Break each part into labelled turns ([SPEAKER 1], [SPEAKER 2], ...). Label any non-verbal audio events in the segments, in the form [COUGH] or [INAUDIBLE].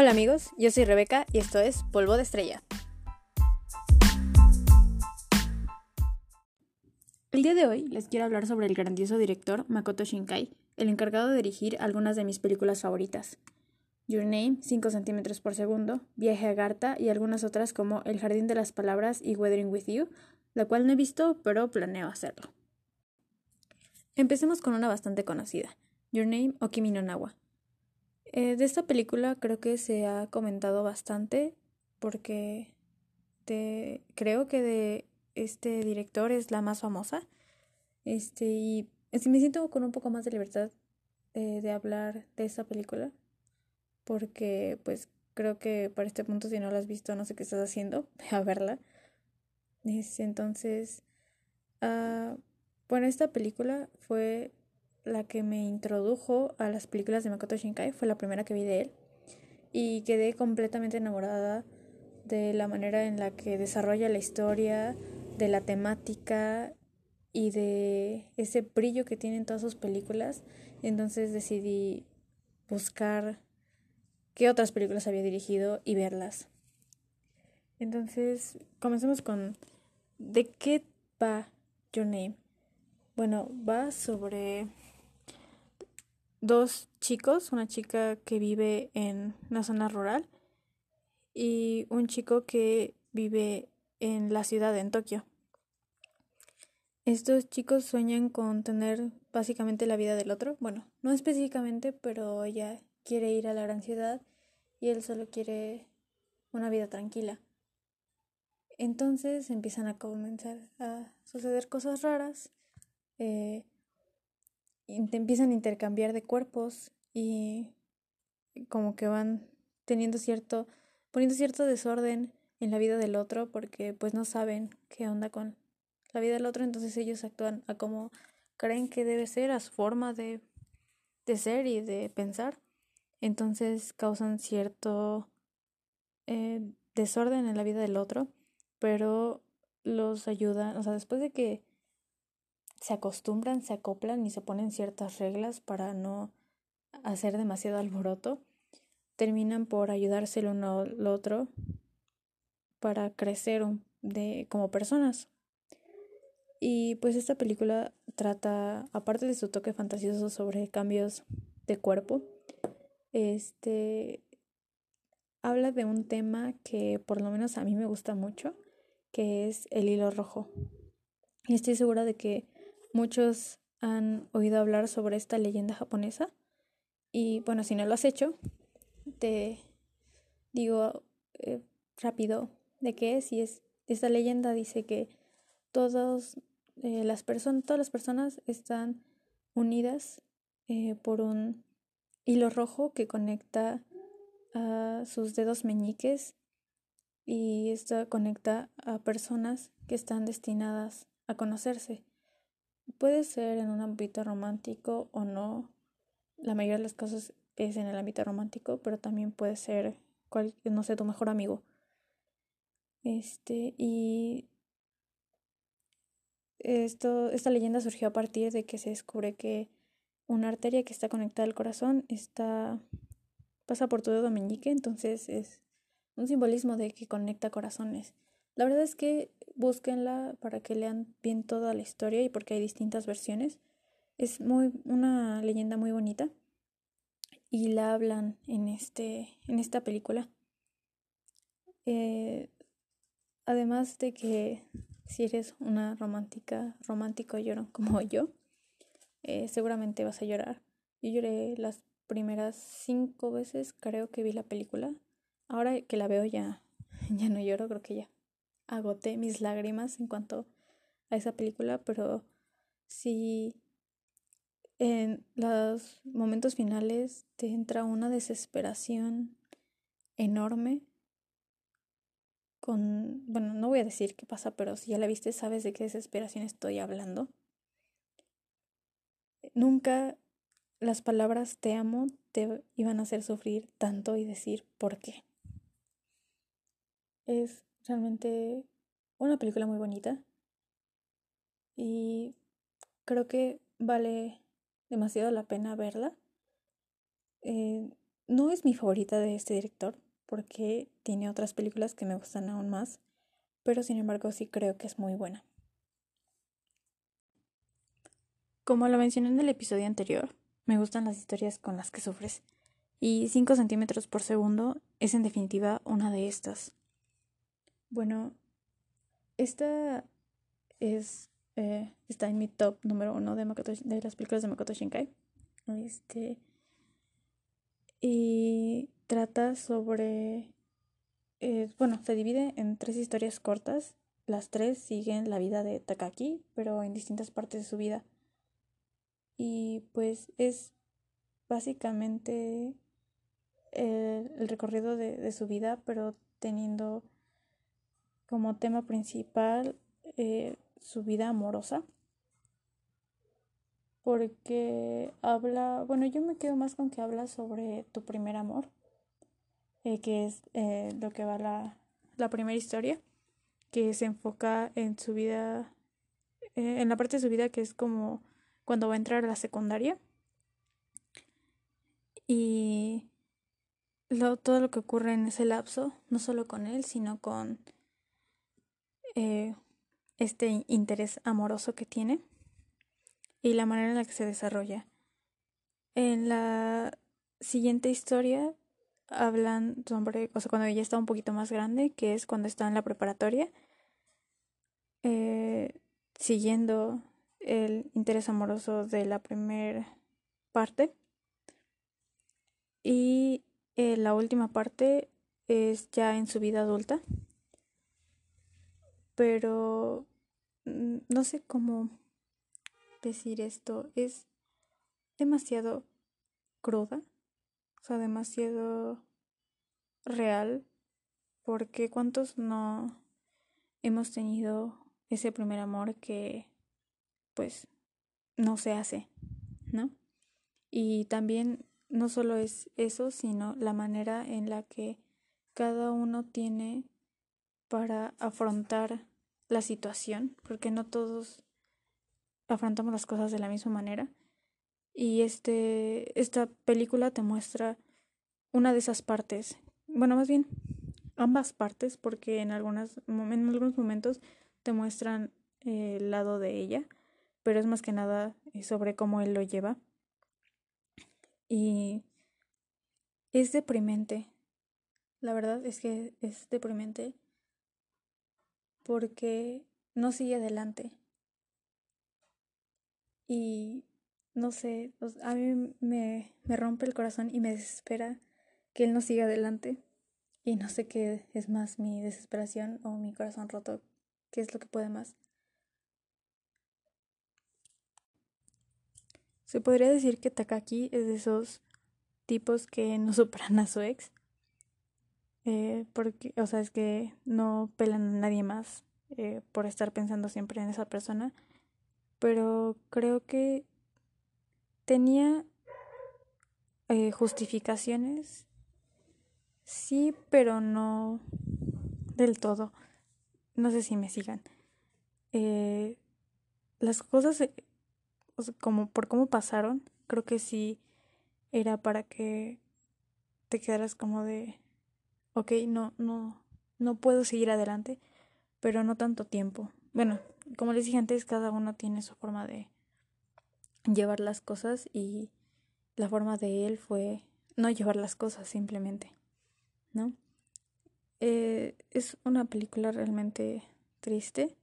[SPEAKER 1] Hola amigos, yo soy Rebeca y esto es Polvo de Estrella. El día de hoy les quiero hablar sobre el grandioso director Makoto Shinkai, el encargado de dirigir algunas de mis películas favoritas. Your Name, 5 centímetros por segundo, Viaje a Garta y algunas otras como El Jardín de las Palabras y Weathering with You, la cual no he visto, pero planeo hacerlo. Empecemos con una bastante conocida, Your Name o Kimi no Nawa. Eh, de esta película creo que se ha comentado bastante porque creo que de este director es la más famosa. Este, y me siento con un poco más de libertad eh, de hablar de esta película porque pues creo que para este punto si no la has visto no sé qué estás haciendo, [LAUGHS] a verla. entonces, uh, bueno, esta película fue la que me introdujo a las películas de Makoto Shinkai, fue la primera que vi de él y quedé completamente enamorada de la manera en la que desarrolla la historia, de la temática y de ese brillo que tienen todas sus películas. Entonces decidí buscar qué otras películas había dirigido y verlas. Entonces, comencemos con ¿de qué va Your Name? Bueno, va sobre dos chicos, una chica que vive en una zona rural y un chico que vive en la ciudad, en Tokio. Estos chicos sueñan con tener básicamente la vida del otro. Bueno, no específicamente, pero ella quiere ir a la gran ciudad y él solo quiere una vida tranquila. Entonces empiezan a comenzar a suceder cosas raras eh, empiezan a intercambiar de cuerpos y como que van teniendo cierto, poniendo cierto desorden en la vida del otro porque pues no saben qué onda con la vida del otro, entonces ellos actúan a como creen que debe ser, a su forma de, de ser y de pensar, entonces causan cierto eh, desorden en la vida del otro, pero los ayudan, o sea, después de que se acostumbran, se acoplan y se ponen ciertas reglas para no hacer demasiado alboroto, terminan por ayudarse el uno al otro para crecer de, como personas. Y pues esta película trata, aparte de su toque fantasioso sobre cambios de cuerpo, este habla de un tema que por lo menos a mí me gusta mucho, que es el hilo rojo. Y estoy segura de que Muchos han oído hablar sobre esta leyenda japonesa. Y bueno, si no lo has hecho, te digo eh, rápido de qué es. Y es esta leyenda dice que todos eh, las personas todas las personas están unidas eh, por un hilo rojo que conecta a sus dedos meñiques. Y esto conecta a personas que están destinadas a conocerse Puede ser en un ámbito romántico o no. La mayoría de las cosas es en el ámbito romántico, pero también puede ser, cual, no sé, tu mejor amigo. Este, y esto, esta leyenda surgió a partir de que se descubre que una arteria que está conectada al corazón está pasa por tu dedo meñique, entonces es un simbolismo de que conecta corazones. La verdad es que búsquenla para que lean bien toda la historia y porque hay distintas versiones. Es muy una leyenda muy bonita y la hablan en este en esta película. Eh, además de que si eres una romántica romántico lloro como yo, eh, seguramente vas a llorar. Yo lloré las primeras cinco veces creo que vi la película. Ahora que la veo ya [LAUGHS] ya no lloro, creo que ya agoté mis lágrimas en cuanto a esa película, pero sí en los momentos finales te entra una desesperación enorme con, bueno, no voy a decir qué pasa, pero si ya la viste sabes de qué desesperación estoy hablando. Nunca las palabras te amo te iban a hacer sufrir tanto y decir por qué. Es realmente una película muy bonita y creo que vale demasiado la pena verla. Eh, no es mi favorita de este director porque tiene otras películas que me gustan aún más, pero sin embargo sí creo que es muy buena. Como lo mencioné en el episodio anterior, me gustan las historias con las que sufres, y 5 centímetros por segundo es en definitiva una de estas. Bueno, esta es eh, está en mi top número uno de, de las películas de Makoto Shinkai. Este, y trata sobre, eh, bueno, se divide en tres historias cortas. Las tres siguen la vida de Takaki, pero en distintas partes de su vida. Y pues es básicamente el, recorrido de, su vida, pero teniendo como tema principal eh, su vida amorosa porque habla, bueno, yo me quedo más con que habla sobre tu primer amor, eh, que es eh, lo que va la, la primera historia, que se enfoca en su vida, en la parte de su vida que es como cuando va a entrar a la secundaria. Y todo lo que ocurre en ese lapso, no solo con él, sino con este interés amoroso que tiene y la manera en la que se desarrolla. En la siguiente historia hablan sobre, o sea, cuando ella está un poquito más grande, que es cuando está en la preparatoria, eh, siguiendo el interés amoroso de la primera parte. Y eh, la última parte es ya en su vida adulta. Pero mm, no sé cómo decir esto es demasiado cruda, o sea, demasiado real, porque cuántos no hemos tenido ese primer amor que pues no se hace, ¿no? Y también no solo es eso, sino la manera en la que cada uno tiene para afrontar la situación, porque no todos afrontamos las cosas de la misma manera. Y este, esta película te muestra una de esas partes. Bueno, más bien ambas partes, porque en, algunas, en algunos momentos te muestran eh, el lado de ella, pero es más que nada eh, sobre cómo él lo lleva. Y es deprimente. La verdad es que es deprimente porque no sigue adelante. Y no sé, a mí me, me rompe el corazón y me desespera que él no siga adelante. Y no sé qué es más mi desesperación o mi corazón roto, qué es lo que puede más. Se podría decir que Takaki es de esos tipos que no [LAUGHS] superan a su ex. Eh, porque, o sea, es que no pelan a nadie más eh, por estar pensando siempre en esa persona pero creo que tenía eh, justificaciones, sí, pero no del todo. No sé si me sigan. Las cosas, como por cómo pasaron, creo que sí era para que te quedaras como de, ok, no, no, no puedo seguir adelante, pero no tanto tiempo. Bueno, como les dije antes, cada uno tiene su forma de llevar las cosas y la forma de él fue no llevar las cosas simplemente, ¿no? Eh, es una película realmente triste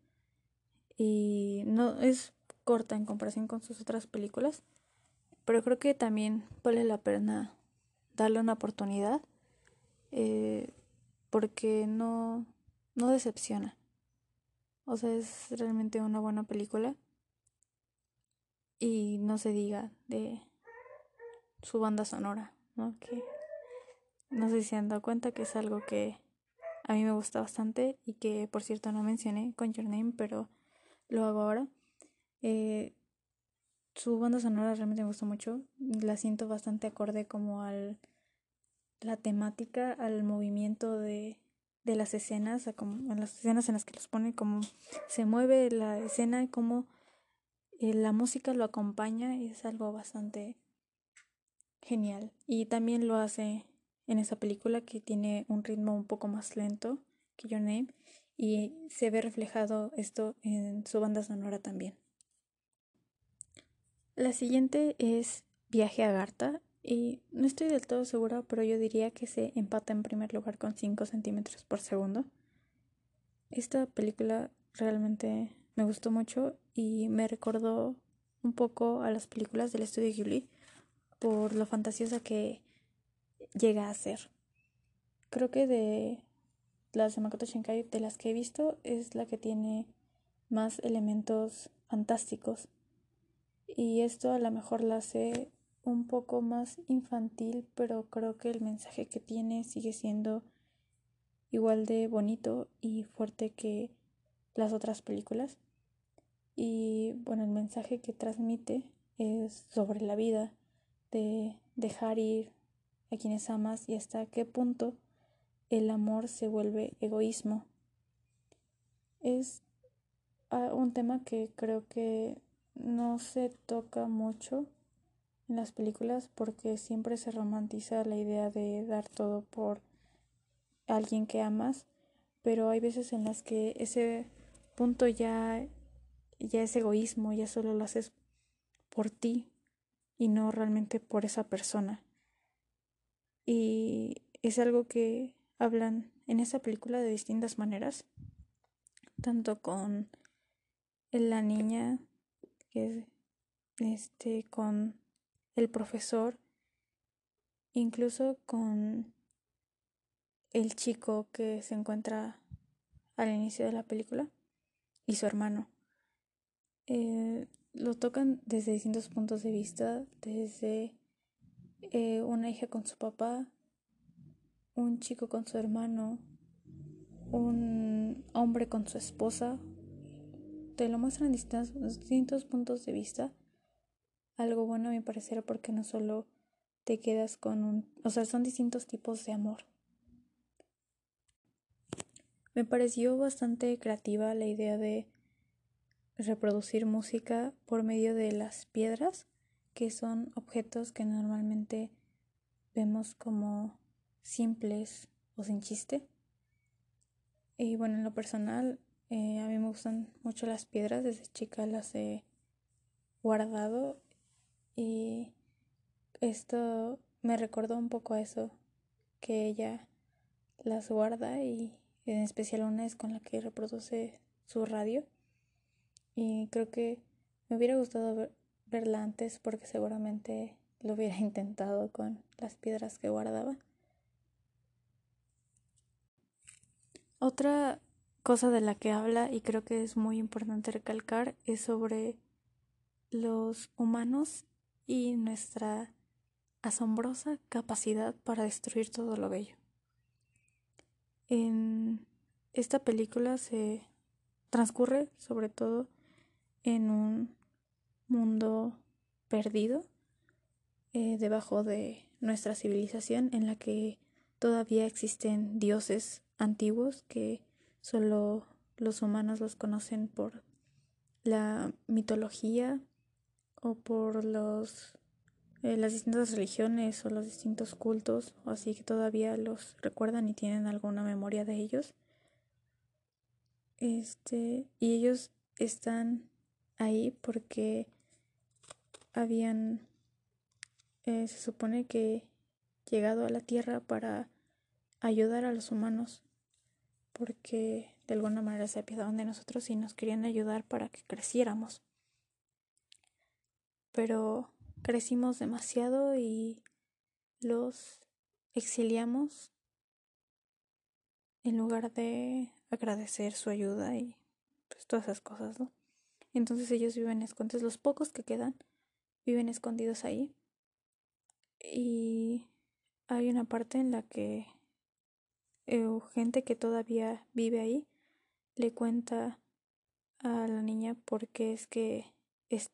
[SPEAKER 1] y no es corta en comparación con sus otras películas, pero creo que también vale la pena darle una oportunidad eh, porque no, no decepciona. O sea, es realmente una buena película. Y no se diga de su banda sonora, ¿no? Que no sé si han dado cuenta que es algo que a mí me gusta bastante y que por cierto no mencioné con Your Name, pero lo hago ahora. Eh, su banda sonora realmente me gusta mucho. La siento bastante acorde como al la temática, al movimiento de de las escenas, en las escenas en las que los pone, cómo se mueve la escena y cómo eh, la música lo acompaña, es algo bastante genial. Y también lo hace en esa película que tiene un ritmo un poco más lento que Your Name y se ve reflejado esto en su banda sonora también. La siguiente es Viaje a Garta y no estoy del todo segura, pero yo diría que se empata en primer lugar con 5 centímetros por segundo. Esta película realmente me gustó mucho y me recordó un poco a las películas del estudio Ghibli por lo fantasiosa que llega a ser. Creo que de las de Makoto Shinkai, de las que he visto, es la que tiene más elementos fantásticos. Y esto a lo mejor la hace un poco más infantil, pero creo que el mensaje que tiene sigue siendo igual de bonito y fuerte que las otras películas. Y bueno, el mensaje que transmite es sobre la vida, de dejar ir a quienes amas y hasta qué punto el amor se vuelve egoísmo. Es ah, un tema que creo que no se toca mucho en las películas porque siempre se romantiza la idea de dar todo por alguien que amas, pero hay veces en las que ese punto ya ya es egoísmo, ya solo lo haces por ti y no realmente por esa persona. Y es algo que hablan en esa película de distintas maneras, tanto con la niña que este con el profesor, incluso con el chico que se encuentra al inicio de la película y su hermano. Eh, lo tocan desde distintos puntos de vista, desde eh, una hija con su papá, un chico con su hermano, un hombre con su esposa. Te lo muestran distintos, distintos puntos de vista. Algo bueno a mi parecer porque no solo te quedas con un... O sea, son distintos tipos de amor. Me pareció bastante creativa la idea de reproducir música por medio de las piedras, que son objetos que normalmente vemos como simples o sin chiste. Y bueno, en lo personal, eh, a mí me gustan mucho las piedras, desde chica las he guardado y esto me recordó un poco a eso, que ella las guarda y en especial una es con la que reproduce su radio y creo que me hubiera gustado verla antes porque seguramente lo hubiera [LAUGHS] intentado con las piedras que guardaba. Otra cosa de la que habla y creo que es muy importante recalcar es sobre los humanos y nuestra asombrosa capacidad para destruir todo lo bello. En esta película se transcurre sobre todo en un mundo perdido eh, debajo de nuestra civilización en la que todavía existen dioses antiguos que solo los humanos los conocen por la mitología o por los eh, las distintas religiones o los distintos cultos o así que todavía los recuerdan y tienen alguna memoria de ellos este y ellos están ahí porque habían, eh, se supone que llegado a la Tierra para ayudar a los humanos, porque de alguna manera se apiadaban de nosotros y nos querían ayudar para que creciéramos. Pero crecimos demasiado y los exiliamos en lugar de agradecer su ayuda y pues todas esas cosas, ¿no? Entonces ellos viven escondidos, los pocos que quedan viven escondidos ahí. Y hay una parte en la que eh, gente que todavía vive ahí le cuenta a la niña por qué es que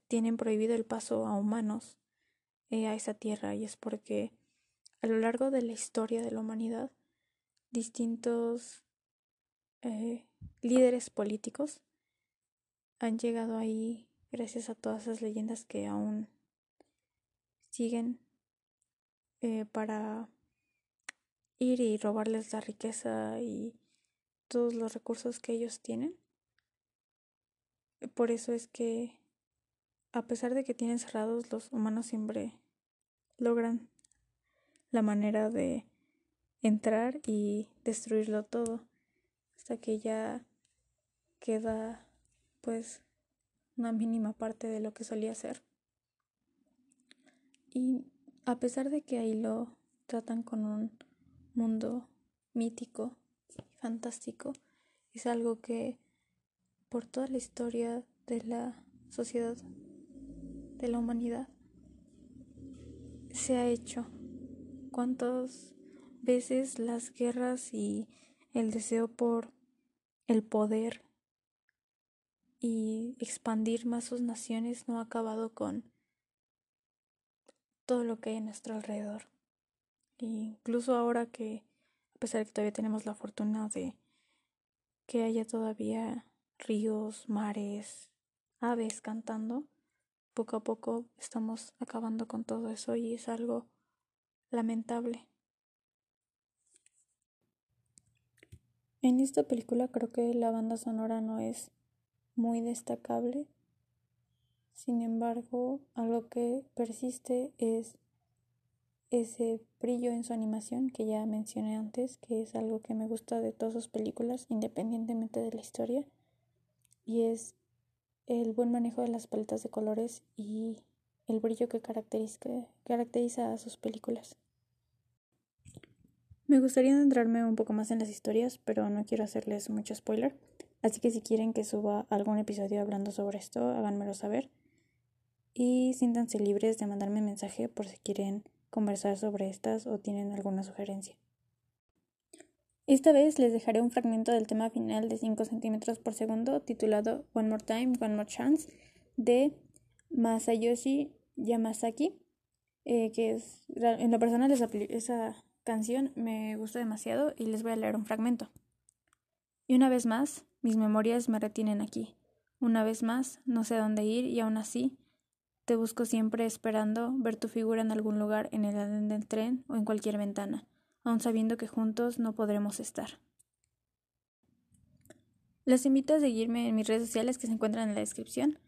[SPEAKER 1] tienen prohibido el paso a humanos eh, a esa tierra y es porque a lo largo de la historia de la humanidad distintos eh, líderes políticos han llegado ahí gracias a todas esas leyendas que aún siguen eh, para ir y robarles la riqueza y todos los recursos que ellos tienen. Por eso es que, a pesar de que tienen cerrados, los humanos siempre logran la manera de entrar y destruirlo todo hasta que ya queda pues una mínima parte de lo que solía ser. Y a pesar de que ahí lo tratan con un mundo mítico y fantástico, es algo que por toda la historia de la sociedad, de la humanidad, se ha hecho. ¿Cuántas veces las guerras y el deseo por el poder y expandir más sus naciones no ha acabado con todo lo que hay a nuestro alrededor. incluso ahora que, a pesar de que todavía tenemos la fortuna de que haya todavía ríos, mares, aves cantando, poco a poco estamos acabando con todo eso y es algo lamentable. En esta película creo que la banda sonora no es muy destacable sin embargo, algo que persiste es ese brillo en su animación que ya mencioné antes, que es algo que me gusta de todas sus películas, independientemente de la historia, y es el buen manejo de las paletas de colores y el brillo que caracteriza, a sus películas. Me gustaría adentrarme un poco más en las historias, pero no quiero hacerles mucho spoiler, así que si quieren que suba algún episodio hablando sobre esto, háganmelo saber y siéntanse libres de mandarme mensaje por si quieren conversar sobre estas o tienen alguna sugerencia. Esta vez les dejaré un fragmento del tema final de 5 centímetros por segundo titulado One More Time, One More Chance de Masayoshi Yamasaki, eh, que es, en lo personal esa, canción me gusta demasiado y les voy a leer un fragmento. Y una vez más, mis memorias me retienen aquí. Una vez más, no sé dónde ir y aún así te busco siempre esperando ver tu figura en algún lugar en el andén del tren o en cualquier ventana, aun sabiendo que juntos no podremos estar. Les invito a seguirme en mis redes sociales que se encuentran en la descripción.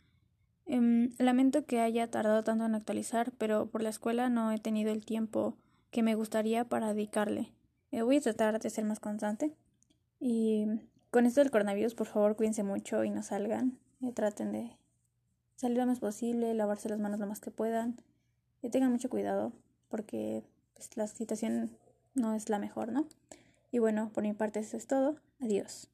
[SPEAKER 1] Em, lamento que haya tardado tanto en actualizar, pero por la escuela no he tenido el tiempo que me gustaría para dedicarle. Eh, voy a tratar de ser más constante. Y con esto del coronavirus, por favor, cuídense mucho y no salgan. Eh, traten de salir lo más posible, lavarse las manos lo más que puedan y tengan mucho cuidado porque pues, la situación no es la mejor, ¿no? Y bueno, por mi parte eso es todo. Adiós.